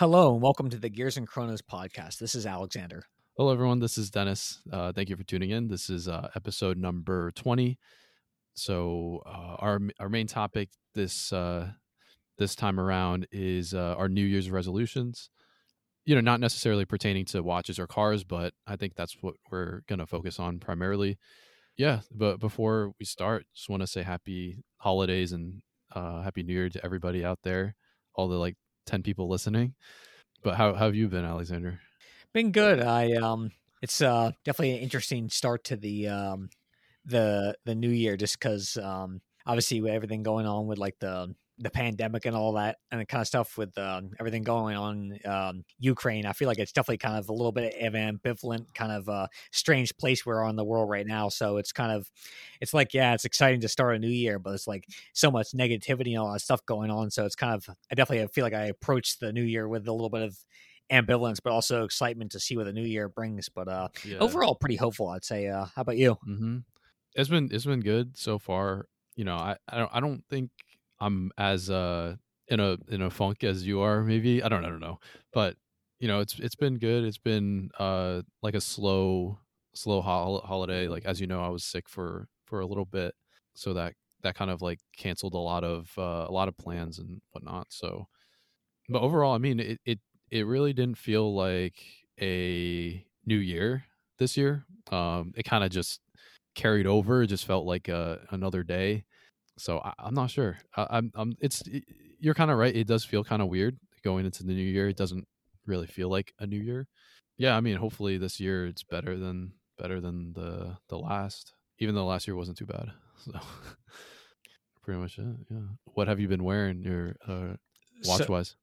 Hello and welcome to the Gears and Chronos podcast. This is Alexander. Hello, everyone. This is Dennis. Uh, thank you for tuning in. This is uh, episode number twenty. So uh, our our main topic this uh, this time around is uh, our New Year's resolutions. You know, not necessarily pertaining to watches or cars, but I think that's what we're going to focus on primarily. Yeah, but before we start, just want to say happy holidays and uh, happy New Year to everybody out there, all the like 10 people listening. But how, how have you been, Alexander? Been good. I um it's uh definitely an interesting start to the um the the new year just cuz um obviously with everything going on with like the the pandemic and all that and the kind of stuff with um, everything going on um, Ukraine, I feel like it's definitely kind of a little bit of ambivalent, kind of a strange place we're on the world right now. So it's kind of, it's like, yeah, it's exciting to start a new year, but it's like so much negativity and all that stuff going on. So it's kind of, I definitely feel like I approached the new year with a little bit of ambivalence, but also excitement to see what the new year brings. But uh, yeah. overall, pretty hopeful, I'd say. Uh, how about you? Mm-hmm. It's been it's been good so far. You know, I I don't I don't think I'm as uh in a in a funk as you are maybe i don't i don't know but you know it's it's been good it's been uh like a slow slow hol- holiday like as you know i was sick for for a little bit so that that kind of like canceled a lot of uh, a lot of plans and whatnot so but overall i mean it it, it really didn't feel like a new year this year um it kind of just carried over it just felt like uh, another day so I, am not sure. I, am I'm, It's you're kind of right. It does feel kind of weird going into the new year. It doesn't really feel like a new year. Yeah, I mean, hopefully this year it's better than better than the the last. Even though last year wasn't too bad. So pretty much it. Yeah. What have you been wearing your uh, watch wise?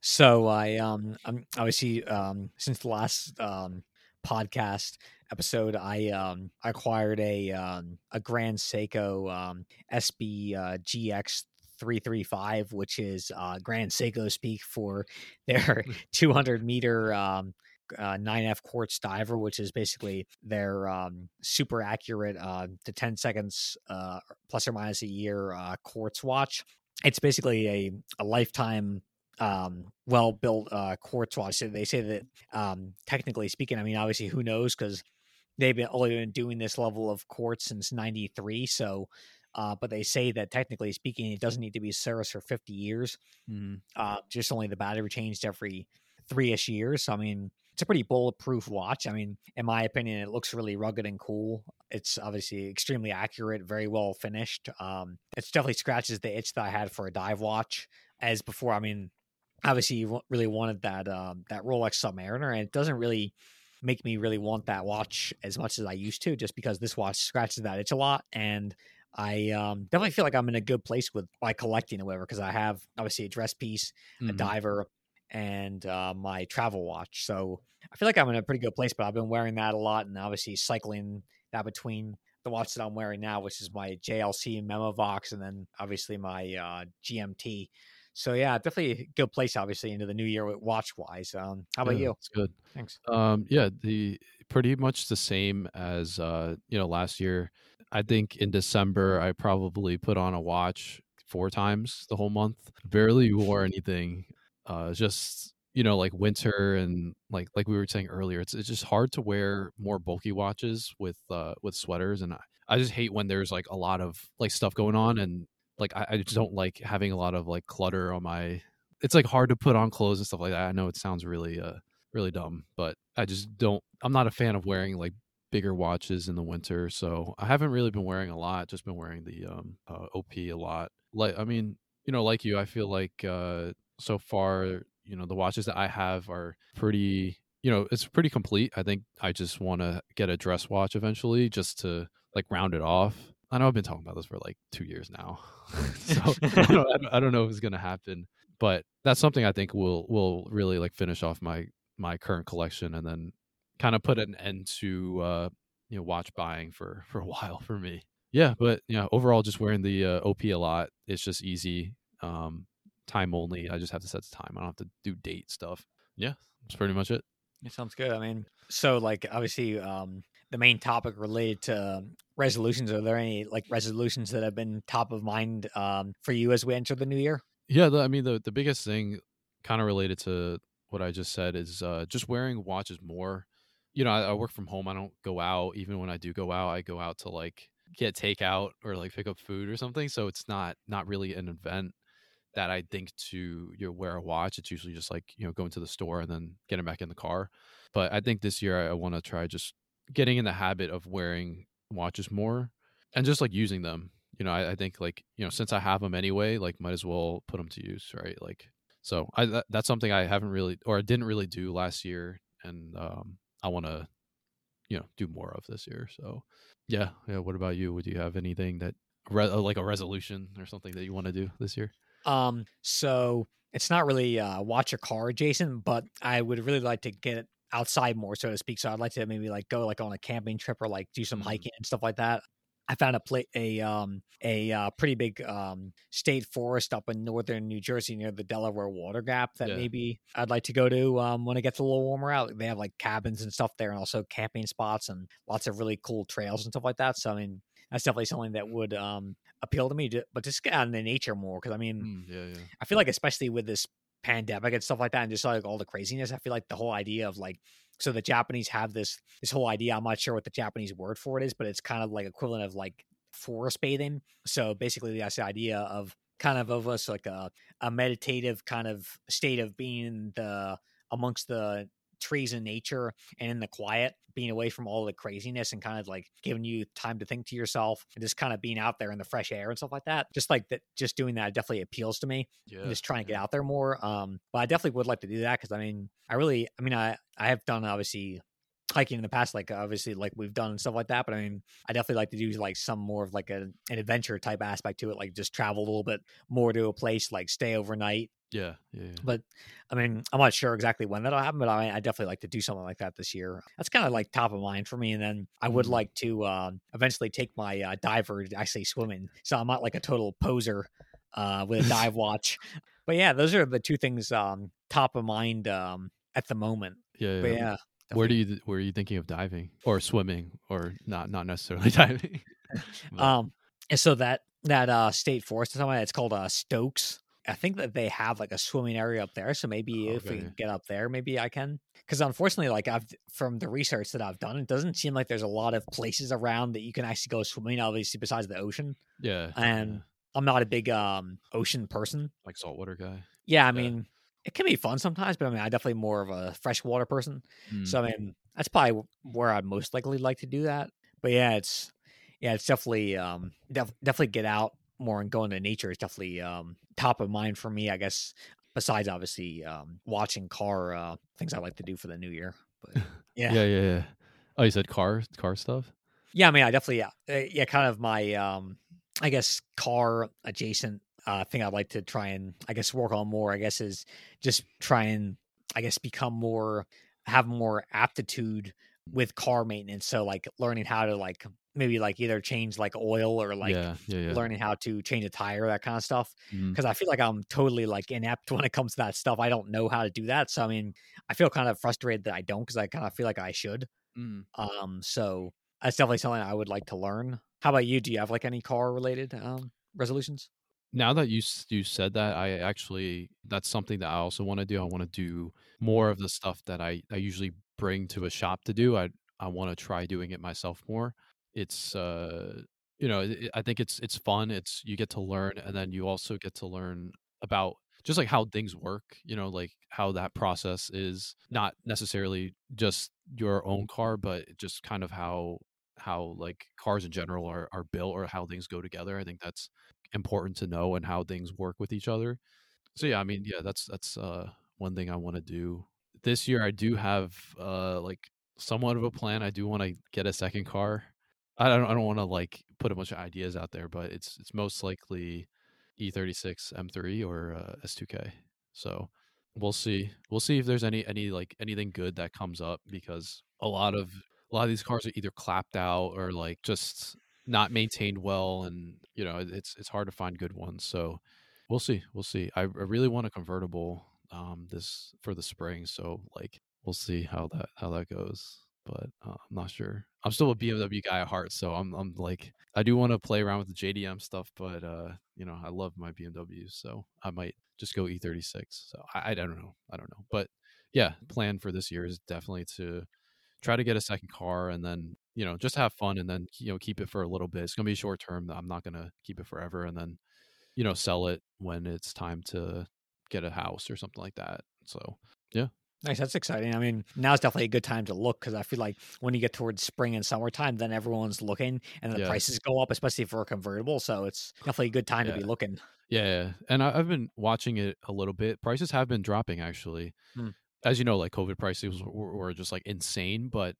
So, so I um I'm obviously um since the last um podcast episode, I um I acquired a um a Grand Seiko um SB uh, GX 335, which is uh, Grand Seiko speak for their 200 meter um, uh, 9F quartz diver, which is basically their um, super accurate uh, to 10 seconds uh, plus or minus a year uh, quartz watch. It's basically a, a lifetime um, well built uh, quartz watch. So they say that um, technically speaking, I mean, obviously, who knows because they've been only been doing this level of quartz since '93. So, uh, but they say that technically speaking, it doesn't need to be serviced for 50 years. Mm. Uh, just only the battery changed every three ish years. So, I mean, it's a pretty bulletproof watch. I mean, in my opinion, it looks really rugged and cool. It's obviously extremely accurate, very well finished. Um, it definitely scratches the itch that I had for a dive watch. As before, I mean, obviously you really wanted that um, that Rolex Submariner, and it doesn't really make me really want that watch as much as I used to, just because this watch scratches that itch a lot. And I um, definitely feel like I'm in a good place with my collecting or whatever, because I have obviously a dress piece, mm-hmm. a diver, and uh, my travel watch. So I feel like I'm in a pretty good place, but I've been wearing that a lot and obviously cycling that between the watch that I'm wearing now, which is my JLC Memovox, and then obviously my uh, GMT. So yeah, definitely a good place, obviously, into the new year with watch wise. Um, how about yeah, you? It's good. Thanks. Um, yeah, the pretty much the same as uh, you know last year. I think in December I probably put on a watch four times the whole month. Barely wore anything. Uh, just you know like winter and like like we were saying earlier, it's it's just hard to wear more bulky watches with uh with sweaters and I, I just hate when there's like a lot of like stuff going on and like I, I just don't like having a lot of like clutter on my it's like hard to put on clothes and stuff like that. I know it sounds really uh really dumb, but I just don't I'm not a fan of wearing like bigger watches in the winter. So I haven't really been wearing a lot, just been wearing the um uh, OP a lot. Like I mean, you know, like you, I feel like uh so far, you know, the watches that I have are pretty you know, it's pretty complete. I think I just want to get a dress watch eventually just to like round it off I know I've been talking about this for like two years now, so I, don't, I don't know if it's gonna happen, but that's something I think will will really like finish off my my current collection and then kind of put an end to uh, you know watch buying for for a while for me. Yeah, but yeah, overall, just wearing the uh, OP a lot. It's just easy, um, time only. I just have to set the time. I don't have to do date stuff. Yeah, that's pretty much it. It sounds good. I mean, so like obviously, um, the main topic related to resolutions. Are there any like resolutions that have been top of mind um, for you as we enter the new year? Yeah, the, I mean the the biggest thing, kind of related to what I just said is uh, just wearing watches more. You know, I, I work from home. I don't go out. Even when I do go out, I go out to like get takeout or like pick up food or something. So it's not not really an event that I think to you know, wear a watch. It's usually just like you know going to the store and then getting back in the car. But I think this year I, I want to try just getting in the habit of wearing watches more and just like using them. You know, I, I think like you know since I have them anyway, like might as well put them to use, right? Like so I that, that's something I haven't really or I didn't really do last year, and um, I want to you know do more of this year. So yeah, yeah. What about you? Would you have anything that re- uh, like a resolution or something that you want to do this year? Um, so it's not really uh, watch your car, Jason, but I would really like to get outside more, so to speak. So I'd like to maybe like go like on a camping trip or like do some Mhm. hiking and stuff like that. I found a pla a um a uh, pretty big um state forest up in northern New Jersey near the Delaware Water Gap that Yeah. maybe I'd like to go to um when it gets a little warmer out. They have like cabins and stuff there and also camping spots and lots of really cool trails and stuff like that. So I mean that's definitely something that would um appeal to me, ju- but just get out in the nature more because I mean Mm, yeah, yeah. I feel like especially with this pandemic and stuff like that, and just like all the craziness, I feel like the whole idea of like so the Japanese have this this whole idea. I'm not sure what the Japanese word for it is, but it's kind of like equivalent of like forest bathing. So basically, that's the idea of kind of of us like a a meditative kind of state of being in the amongst the trees in nature and in the quiet being away from all the craziness and kind of like giving you time to think to yourself and just kind of being out there in the fresh air and stuff like that just like that just doing that definitely appeals to me Yeah, just trying to get out there more. Um, but I definitely would like to do that because I mean, I really, I mean, I I have done obviously hiking in the past, like obviously like we've done and stuff like that. But I mean, I definitely like to do like some more of like a, an adventure type aspect to it, like just travel a little bit more to a place, like stay overnight. Yeah, yeah, yeah. But I mean, I'm not sure exactly when that'll happen, but I, I definitely like to do something like that this year. That's kind of like top of mind for me. And then I would Mhm. like to um, eventually take my uh, diver to actually swimming. So I'm not like a total poser uh, with a dive watch. But yeah, those are the two things um, top of mind um, at the moment. yeah, But yeah. yeah, Where do you where are you thinking of diving or swimming or not not necessarily diving? But- Um, and so that that uh state forest or something, it's called uh Stokes. I think that they have like a swimming area up there. So maybe if we can get up there, maybe I can. Because unfortunately, like I've from the research that I've done, it doesn't seem like there's a lot of places around that you can actually go swimming. Obviously, besides the ocean, yeah, and yeah. I'm not a big um ocean person. like saltwater guy. Yeah, I Yeah. mean, it can be fun sometimes, but I mean, I'm definitely more of a freshwater person. Mm. So I mean, that's probably where I'd most likely like to do that. But yeah, it's yeah, it's definitely um def- definitely get out more and going to nature is definitely um top of mind for me. I guess besides obviously um watching car uh things I like to do for the new year. But yeah, yeah, yeah, yeah. Oh, you said car car stuff. yeah, I mean, I definitely yeah, uh, yeah, kind of my um, I guess car adjacent uh thing I'd like to try and I guess work on more. I guess is just try and I guess become more have more aptitude with car maintenance. So like learning how to like maybe like either change like oil or like yeah, yeah, yeah. learning how to change a tire, that kind of stuff. Mhm. Because I feel like I'm totally like inept when it comes to that stuff. I don't know how to do that. So I mean, I feel kind of frustrated that I don't because I kind of feel like I should. Mm. Um, so that's definitely something I would like to learn. How about you? Do you have like any car related um resolutions? Now that you you said that, I actually that's something that I also want to do. I want to do more of the stuff that I I usually bring to a shop to do. I I want to try doing it myself more. It's uh you know it, I think it's it's fun. It's you get to learn, and then you also get to learn about just like how things work. You know, like how that process is not necessarily just your own car, but just kind of how how like cars in general are are built or how things go together. I think that's important to know and how things work with each other. So yeah, I mean, yeah, that's that's uh one thing I want to do. This year I do have uh like somewhat of a plan. I do want to get a second car. I don't I don't want to like put a bunch of ideas out there, but it's it's most likely E36 M3 or uh, S2K. So we'll see. We'll see if there's any any like anything good that comes up because a lot of a lot of these cars are either clapped out or like just not maintained well and you know it's it's hard to find good ones so we'll see we'll see i, I really want a convertible um this for the spring so like we'll see how that how that goes but uh, i'm not sure i'm still a bmw guy at heart so i'm i'm like i do want to play around with the jdm stuff but uh you know i love my bmws so i might just go e36 so i, I don't know i don't know but yeah, plan for this year is definitely to try to get a second car and then you know just have fun and then you know keep it for a little bit. It's gonna be short term. I'm not gonna keep it forever and then you know sell it when it's time to get a house or something like that. So yeah. Nice, that's exciting. I mean, now's definitely a good time to look because I feel like when you get towards spring and summertime, then everyone's looking and the Yeah. prices go up, especially for a convertible. So it's definitely a good time to be Yeah. looking. Yeah, and I, I've been watching it a little bit. Prices have been dropping actually. Hmm. As you know, like COVID prices were, were just like insane, but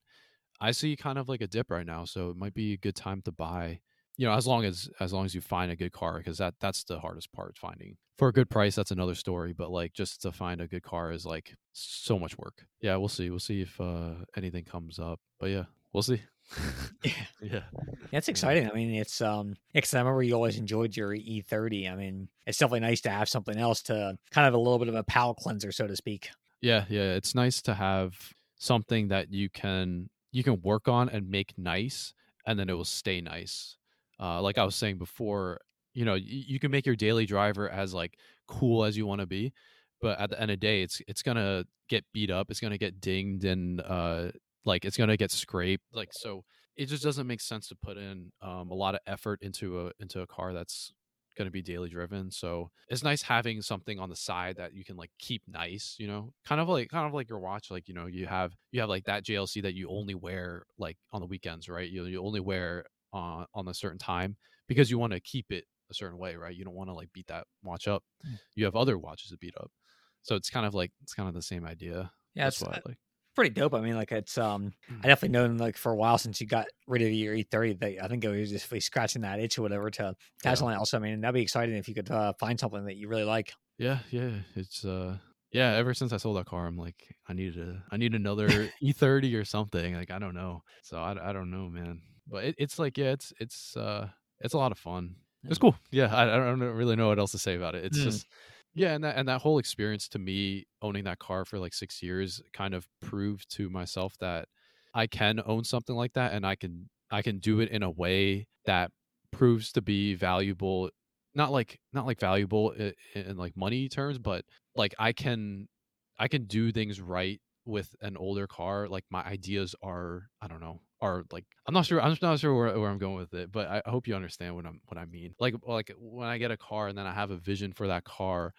I see kind of like a dip right now, so it might be a good time to buy. You know, as long as as long as you find a good car, because that that's the hardest part finding for a good price. That's another story, but like just to find a good car is like so much work. Yeah, we'll see. We'll see if uh anything comes up, but yeah, we'll see. Yeah. yeah, That's exciting. I mean, it's um, because I remember you always enjoyed your E30. I mean, it's definitely nice to have something else to kind of a little bit of a palate cleanser, so to speak. Yeah, yeah, it's nice to have something that you can you can work on and make nice, and then it will stay nice. Uh, like I was saying before, you know, y- you can make your daily driver as like cool as you want to be, but at the end of the day, it's it's gonna get beat up, it's gonna get dinged, and uh, like it's gonna get scraped. Like so, it just doesn't make sense to put in um, a lot of effort into a into a car that's going to be daily driven so it's nice having something on the side that you can like keep nice you know kind of like kind of like your watch like you know you have you have like that jlc that you only wear like on the weekends right you, you only wear on on a certain time because you want to keep it a certain way right you don't want to like beat that watch up Mm. you have other watches to beat up so it's kind of like it's kind of the same idea Yeah, that's it's why uh, like pretty dope. I mean, like it's um, Mm. I definitely known like for a while since you got rid of your E30 that I think it was just scratching that itch or whatever to Yeah. catch something else. I mean, that'd be exciting if you could uh, find something that you really like. Yeah, yeah. It's uh yeah, ever since I sold that car, I'm like, I need a I need another E30 or something. Like, I don't know. So I, I don't know, man. But it, it's like, yeah, it's it's uh it's a lot of fun. It's cool. Yeah, I, I don't really know what else to say about it. It's Mm. just yeah, and that and that whole experience to me owning that car for like six years kind of proved to myself that I can own something like that and I can I can do it in a way that proves to be valuable not like not like valuable in, in like money terms but like i can i can do things right with an older car like my ideas are i don't know are like i'm not sure i'm not sure where, where i'm going with it but I, hope you understand what i'm what i mean. Like like when i get a car and then i have a vision for that car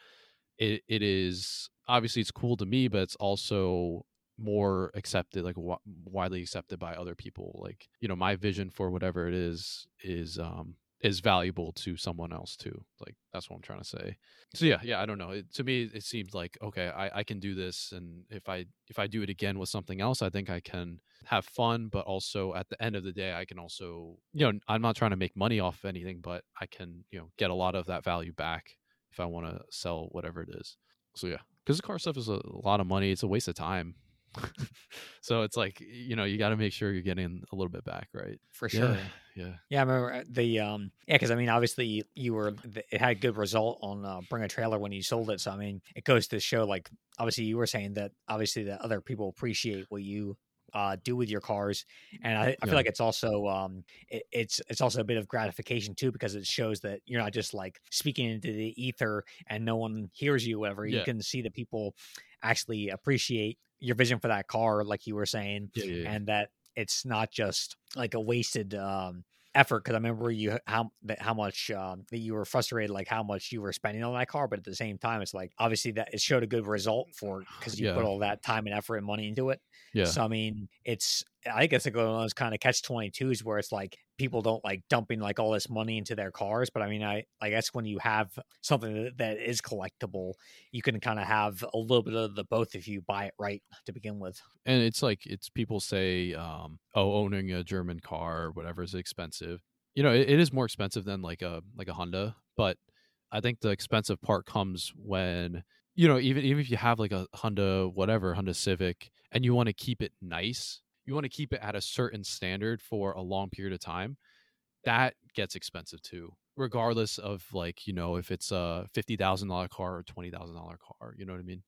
it, it is obviously it's cool to me but it's also more accepted like wi- widely accepted by other people. Like you know my vision for whatever it is is um is valuable to someone else too like that's what i'm trying to say. So yeah yeah i don't know it, to me it seems like okay I, I can do this and if i if i do it again with something else i think i can have fun but also at the end of the day i can also you know i'm not trying to make money off anything but i can you know get a lot of that value back if i want to sell whatever it is. So yeah because the car stuff is a lot of money it's a waste of time so it's like you know you got to make sure you're getting a little bit back right For sure. yeah yeah Yeah, I remember uh, the um yeah, because I mean, obviously you were it had a good result on uh, Bring a Trailer when you sold it. So I mean, it goes to show like obviously you were saying that obviously that other people appreciate what you uh do with your cars, and I, I Yeah. feel like it's also um it, it's it's also a bit of gratification too because it shows that you're not just like speaking into the ether and no one hears you. Whatever you Yeah. can see that people actually appreciate your vision for that car, like you were saying, yeah yeah, yeah. and that it's not just like a wasted um effort because i remember you how that how much um that you were frustrated like how much you were spending on that car but at the same time it's like obviously that it showed a good result for because you put all that time and effort and money into it yeah. so i mean it's i think it's like one of those kind of catch 22s where it's like people don't like dumping like all this money into their cars but i mean i i guess when you have something that, is collectible you can kind of have a little bit of the both if you buy it right to begin with. And it's like it's people say um oh owning a german car or whatever is expensive. You know it, it is more expensive than like a like a honda but i think the expensive part comes when you know even even if you have like a honda whatever honda civic and you want to keep it nice you want to keep it at a certain standard for a long period of time that gets expensive too regardless of like you know if it's a $50000 car or $20000 car you know what i mean?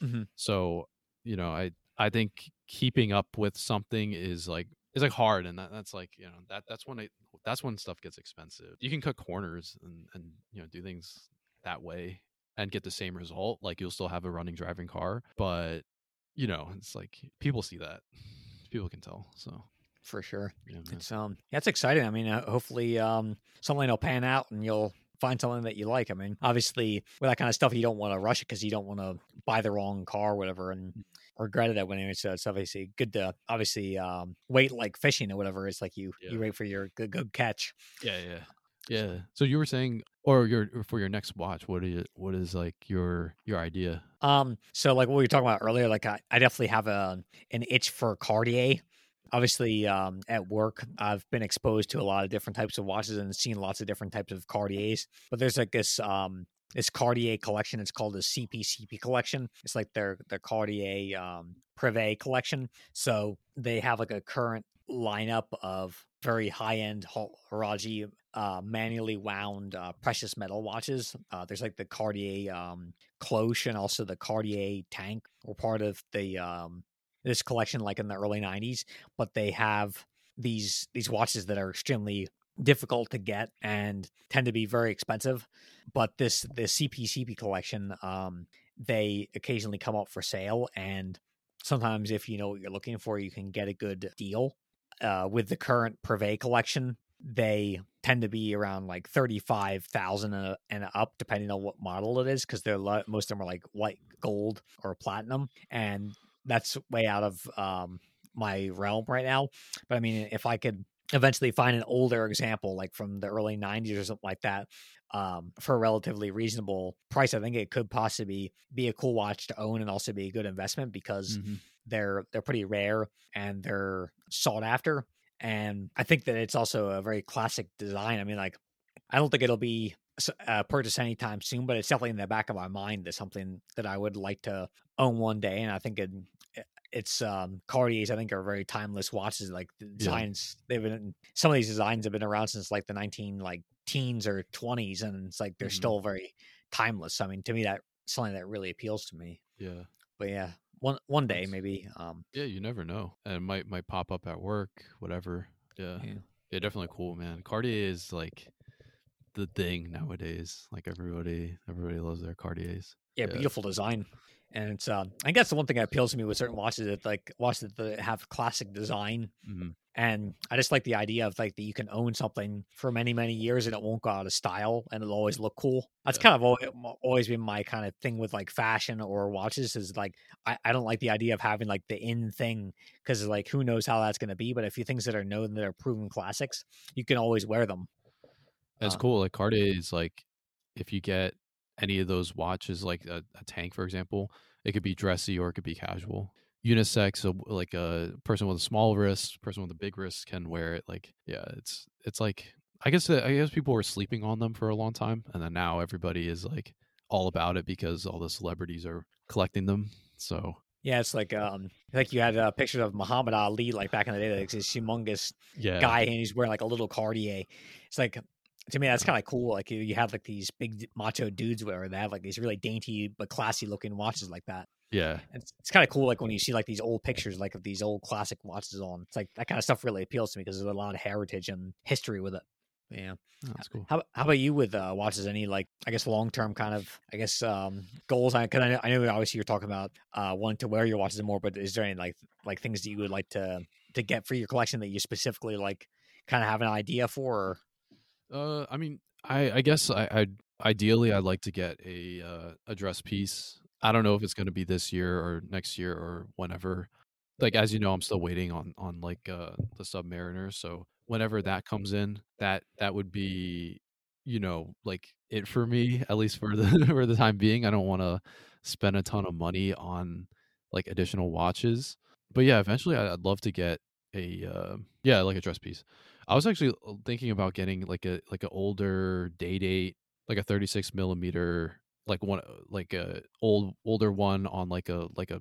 Mhm. so you know i i think keeping up with something is like is like hard and that, that's like you know that that's when it that's when stuff gets expensive. You can cut corners and and you know do things that way and get the same result like you'll still have a running driving car but you know, it's like people see that, people can tell. So for sure. yeah. It's um, yeah, exciting. I mean, uh, hopefully, um, something will pan out and you'll find something that you like. I mean, obviously, with that kind of stuff, you don't want to rush it because you don't want to buy the wrong car or whatever and regret it when it's, uh, it's obviously good to obviously um, wait like fishing or whatever. It's like you you wait for your good good catch. yeah, yeah, yeah. So you were saying, or your for your next watch, what is what is like your your idea? Um, so like what we were talking about earlier, like I, I definitely have a an itch for Cartier. Obviously, um, at work, I've been exposed to a lot of different types of watches and seen lots of different types of Cartiers. But there's like this um this Cartier collection. It's called the CPCP collection. It's like their their Cartier um Privé collection. So they have like a current lineup of very high end Haraji uh, manually wound uh, precious metal watches. Uh, there's like the Cartier um, Cloche and also the Cartier Tank were part of the um, this collection, like in the early '90s. But they have these these watches that are extremely difficult to get and tend to be very expensive. But this the CPCP collection, um, they occasionally come up for sale, and sometimes if you know what you're looking for, you can get a good deal. Uh, with the current Privé collection, they tend to be around like 35,000 and and up depending on what model it is because they're lo- most of them are like white gold or platinum and that's way out of um my realm right now but i mean if i could eventually find an older example like from the early 90s or something like that um for a relatively reasonable price i think it could possibly be a cool watch to own and also be a good investment because Mhm. They're they're pretty rare and they're sought after and i think that it's also a very classic design i mean like i don't think it'll be uh, purchased anytime soon but it's definitely in the back of my mind as something that i would like to own one day and i think it, it's um cartiers i think are very timeless watches like the designs they've been some of these designs have been around since like the 19 like teens or 20s and it's like they're Mhm. still very timeless i mean to me that something that really appeals to me. Yeah, but yeah one one day maybe um yeah. You never know, and it might might pop up at work, whatever. Yeah, Yeah. yeah, definitely cool, man. Cartier is like the thing nowadays. Like everybody, everybody loves their Cartiers. yeah, Yeah. beautiful design. And it's um I guess the one thing that appeals to me with certain watches is that like watches that have classic design. Mhm. And I just like the idea of like that you can own something for many, many years and it won't go out of style and it'll always look cool. That's Yeah. kind of always, been my kind of thing with like fashion or watches is like I, I don't like the idea of having like the in thing because like who knows how that's gonna be. But if you things that are known that are proven classics, you can always wear them. That's Uh, cool. Like Cartier is like, if you get any of those watches, like a, a tank, for example, it could be dressy or it could be casual. Unisex, so like a person with a small wrist, person with a big wrist can wear it. Like, yeah, it's it's like I guess I guess people were sleeping on them for a long time, and then now everybody is like all about it because all the celebrities are collecting them. So Yeah, it's like um like you had uh, pictures of Muhammad Ali like back in the day, like this humongous yeah, guy and he's wearing like a little Cartier. It's like to me that's kind of cool. Like you, have like these big macho dudes where they have like these really dainty but classy looking watches like that. yeah, And it's it's kind of cool like when you see like these old pictures like of these old classic watches on. It's like that kind of stuff really appeals to me because there's a lot of heritage and history with it. Yeah. Oh, that's cool. How how about you with uh, watches? Any like I guess long term kind of I guess um goals? I because I know, I know obviously you're talking about uh wanting to wear your watches more, but is there any like like things that you would like to to get for your collection that you specifically like kind of have an idea for? Uh, I mean, I I guess I I ideally I'd like to get a uh, a dress piece. I don't know if it's going to be this year or next year or whenever. Like as you know, I'm still waiting on on like uh the Submariner. So whenever that comes in, that that would be, you know, like it for me at least for the for the time being. I don't want to spend a ton of money on like additional watches. But yeah, eventually I'd love to get a uh, yeah like a dress piece. I was actually uh, thinking about getting like a like an older day date, like a 36 millimeter, like one like a old older one on like a like a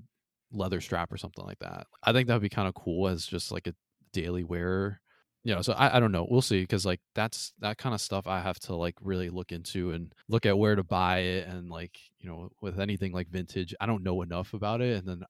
leather strap or something like that. I think that would be kind of cool as just like a daily wearer. You know, so I, I don't know. We'll see because like that's that kind of stuff I have to like really look into and look at where to buy it and like you know with anything like vintage, I don't know enough about it and then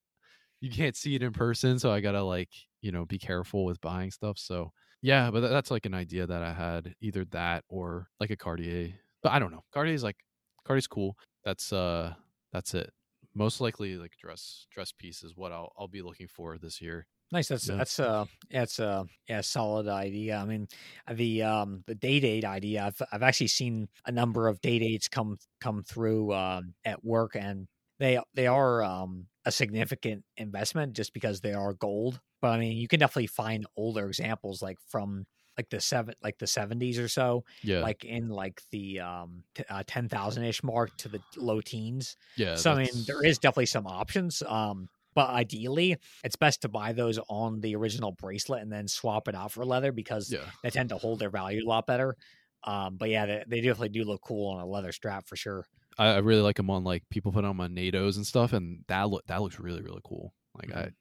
you can't see it in person, so I gotta like you know be careful with buying stuff. So yeah, but that's like an idea that I had, either that or like a Cartier. But I don't know. Cartier's like Cartier's cool. That's uh that's it. most likely like dress dress piece is what I'll I'll be looking for this year. Nice. That's Yeah. that's uh that's a yeah solid idea. I mean the um the day date idea. I've I've actually seen a number of day dates come come through um at work, and they they are um a significant investment just because they are gold. But I mean you can definitely find older examples like from like the seven like the seventies or so, Yeah, like in like the um t- uh, ten thousand ish mark to the low teens yeah. so I mean, there is definitely some options. Um, but ideally, it's best to buy those on the original bracelet and then swap it out for leather because Yeah, they tend to hold their value a lot better. Um, but yeah, they, they definitely do look cool on a leather strap for sure. I, I really like them on like people put them on NATO's and stuff, and that look that looks really really cool. Like Mhm. I,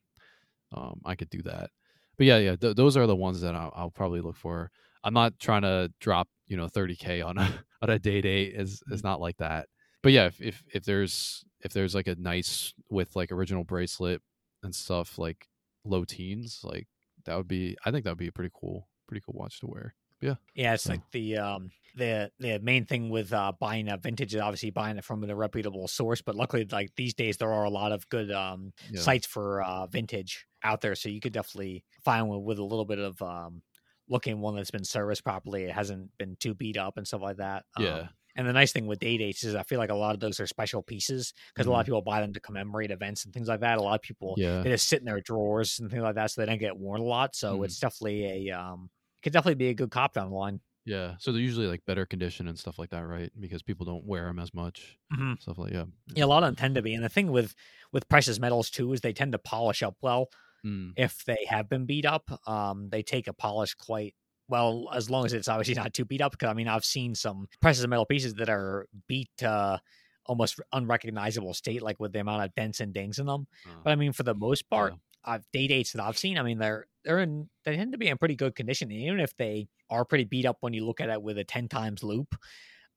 um, I could do that. But yeah, yeah, th- those are the ones that I'll, I'll probably look for. I'm not trying to drop you know 30k on a on a day date. Is is not like that. But yeah, if, if if there's if there's like a nice with like original bracelet and stuff like low teens, like that would be. I think that would be a pretty cool pretty cool watch to wear. Yeah, Yeah, it's like the um the the main thing with uh buying a vintage is obviously buying it from a reputable source. But luckily, like these days, there are a lot of good um Yeah. sites for uh vintage out there, so you could definitely find one with a little bit of um looking one that's been serviced properly. It hasn't been too beat up and stuff like that. Um, Yeah. and the nice thing with day dates is I feel like a lot of those are special pieces because a lot of people buy them to commemorate events and things like that. A lot of people Yeah. they just sit in their drawers and things like that, so they don't get worn a lot. So Mhm. it's definitely a um, could definitely be a good cop down the line. Yeah, so they're usually like better condition and stuff like that, right? Because people don't wear them as much, Mhm. stuff like yeah. Yeah, a lot of them tend to be. And the thing with with precious metals too is they tend to polish up well Mm, if they have been beat up. Um, they take a polish quite well as long as it's obviously not too beat up. Because I mean, I've seen some precious metal pieces that are beat to almost unrecognizable state, like with the amount of dents and dings in them. uh, But I mean, for the most part, yeah. I've day dates that I've seen. I mean, they're they're in they tend to be in pretty good condition, even if they are pretty beat up when you look at it with a ten times loupe.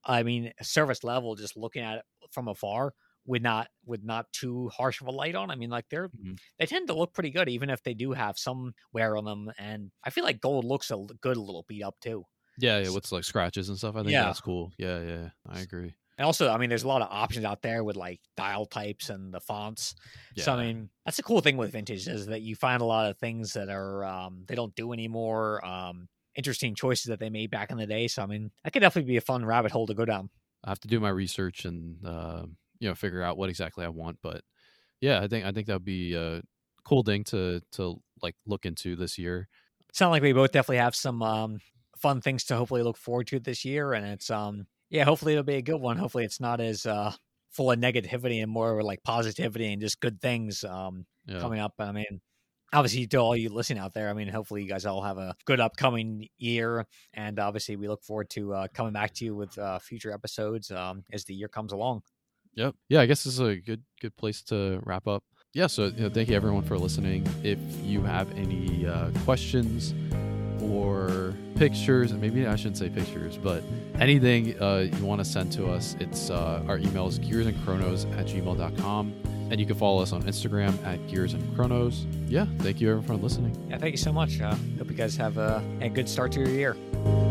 I mean, service level, just looking at it from afar, with not with not too harsh of a light on. I mean, like they're Mhm. they tend to look pretty good, even if they do have some wear on them. And I feel like gold looks a good, a little beat up too. yeah, yeah, with like scratches and stuff. I think Yeah. that's cool. Yeah, yeah, I agree. And also, I mean, there's a lot of options out there with like dial types and the fonts. Yeah, So I mean, that's the cool thing with vintage is that you find a lot of things that are um, they don't do anymore. Um, interesting choices that they made back in the day. So I mean, that could definitely be a fun rabbit hole to go down. I have to do my research and uh, you know figure out what exactly I want. But yeah, I think I think that would be a cool thing to to like look into this year. Sound like we both definitely have some um, fun things to hopefully look forward to this year, and it's um, yeah, hopefully it'll be a good one. Hopefully it's not as uh, full of negativity and more like positivity and just good things um, Yeah, coming up. I mean, obviously, to all you listening out there, I mean, hopefully you guys all have a good upcoming year, and obviously we look forward to uh, coming back to you with uh, future episodes um, as the year comes along. Yep. Yeah, I guess this is a good good place to wrap up. Yeah, so you know, thank you everyone for listening. If you have any uh, questions or pictures, and maybe I shouldn't say pictures, but anything uh, you want to send to us, it's uh, our email is gearsandchronos at gmail.com. And you can follow us on Instagram at gears and chronos. Yeah, thank you everyone for listening. Yeah, thank you so much. Uh, hope you guys have a, a good start to your year.